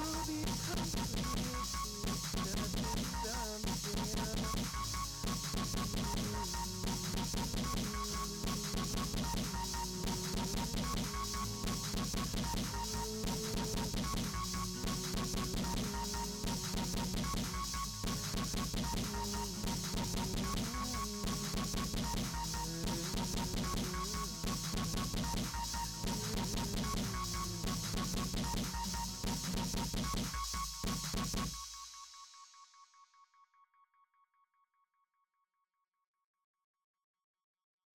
ハハハハ!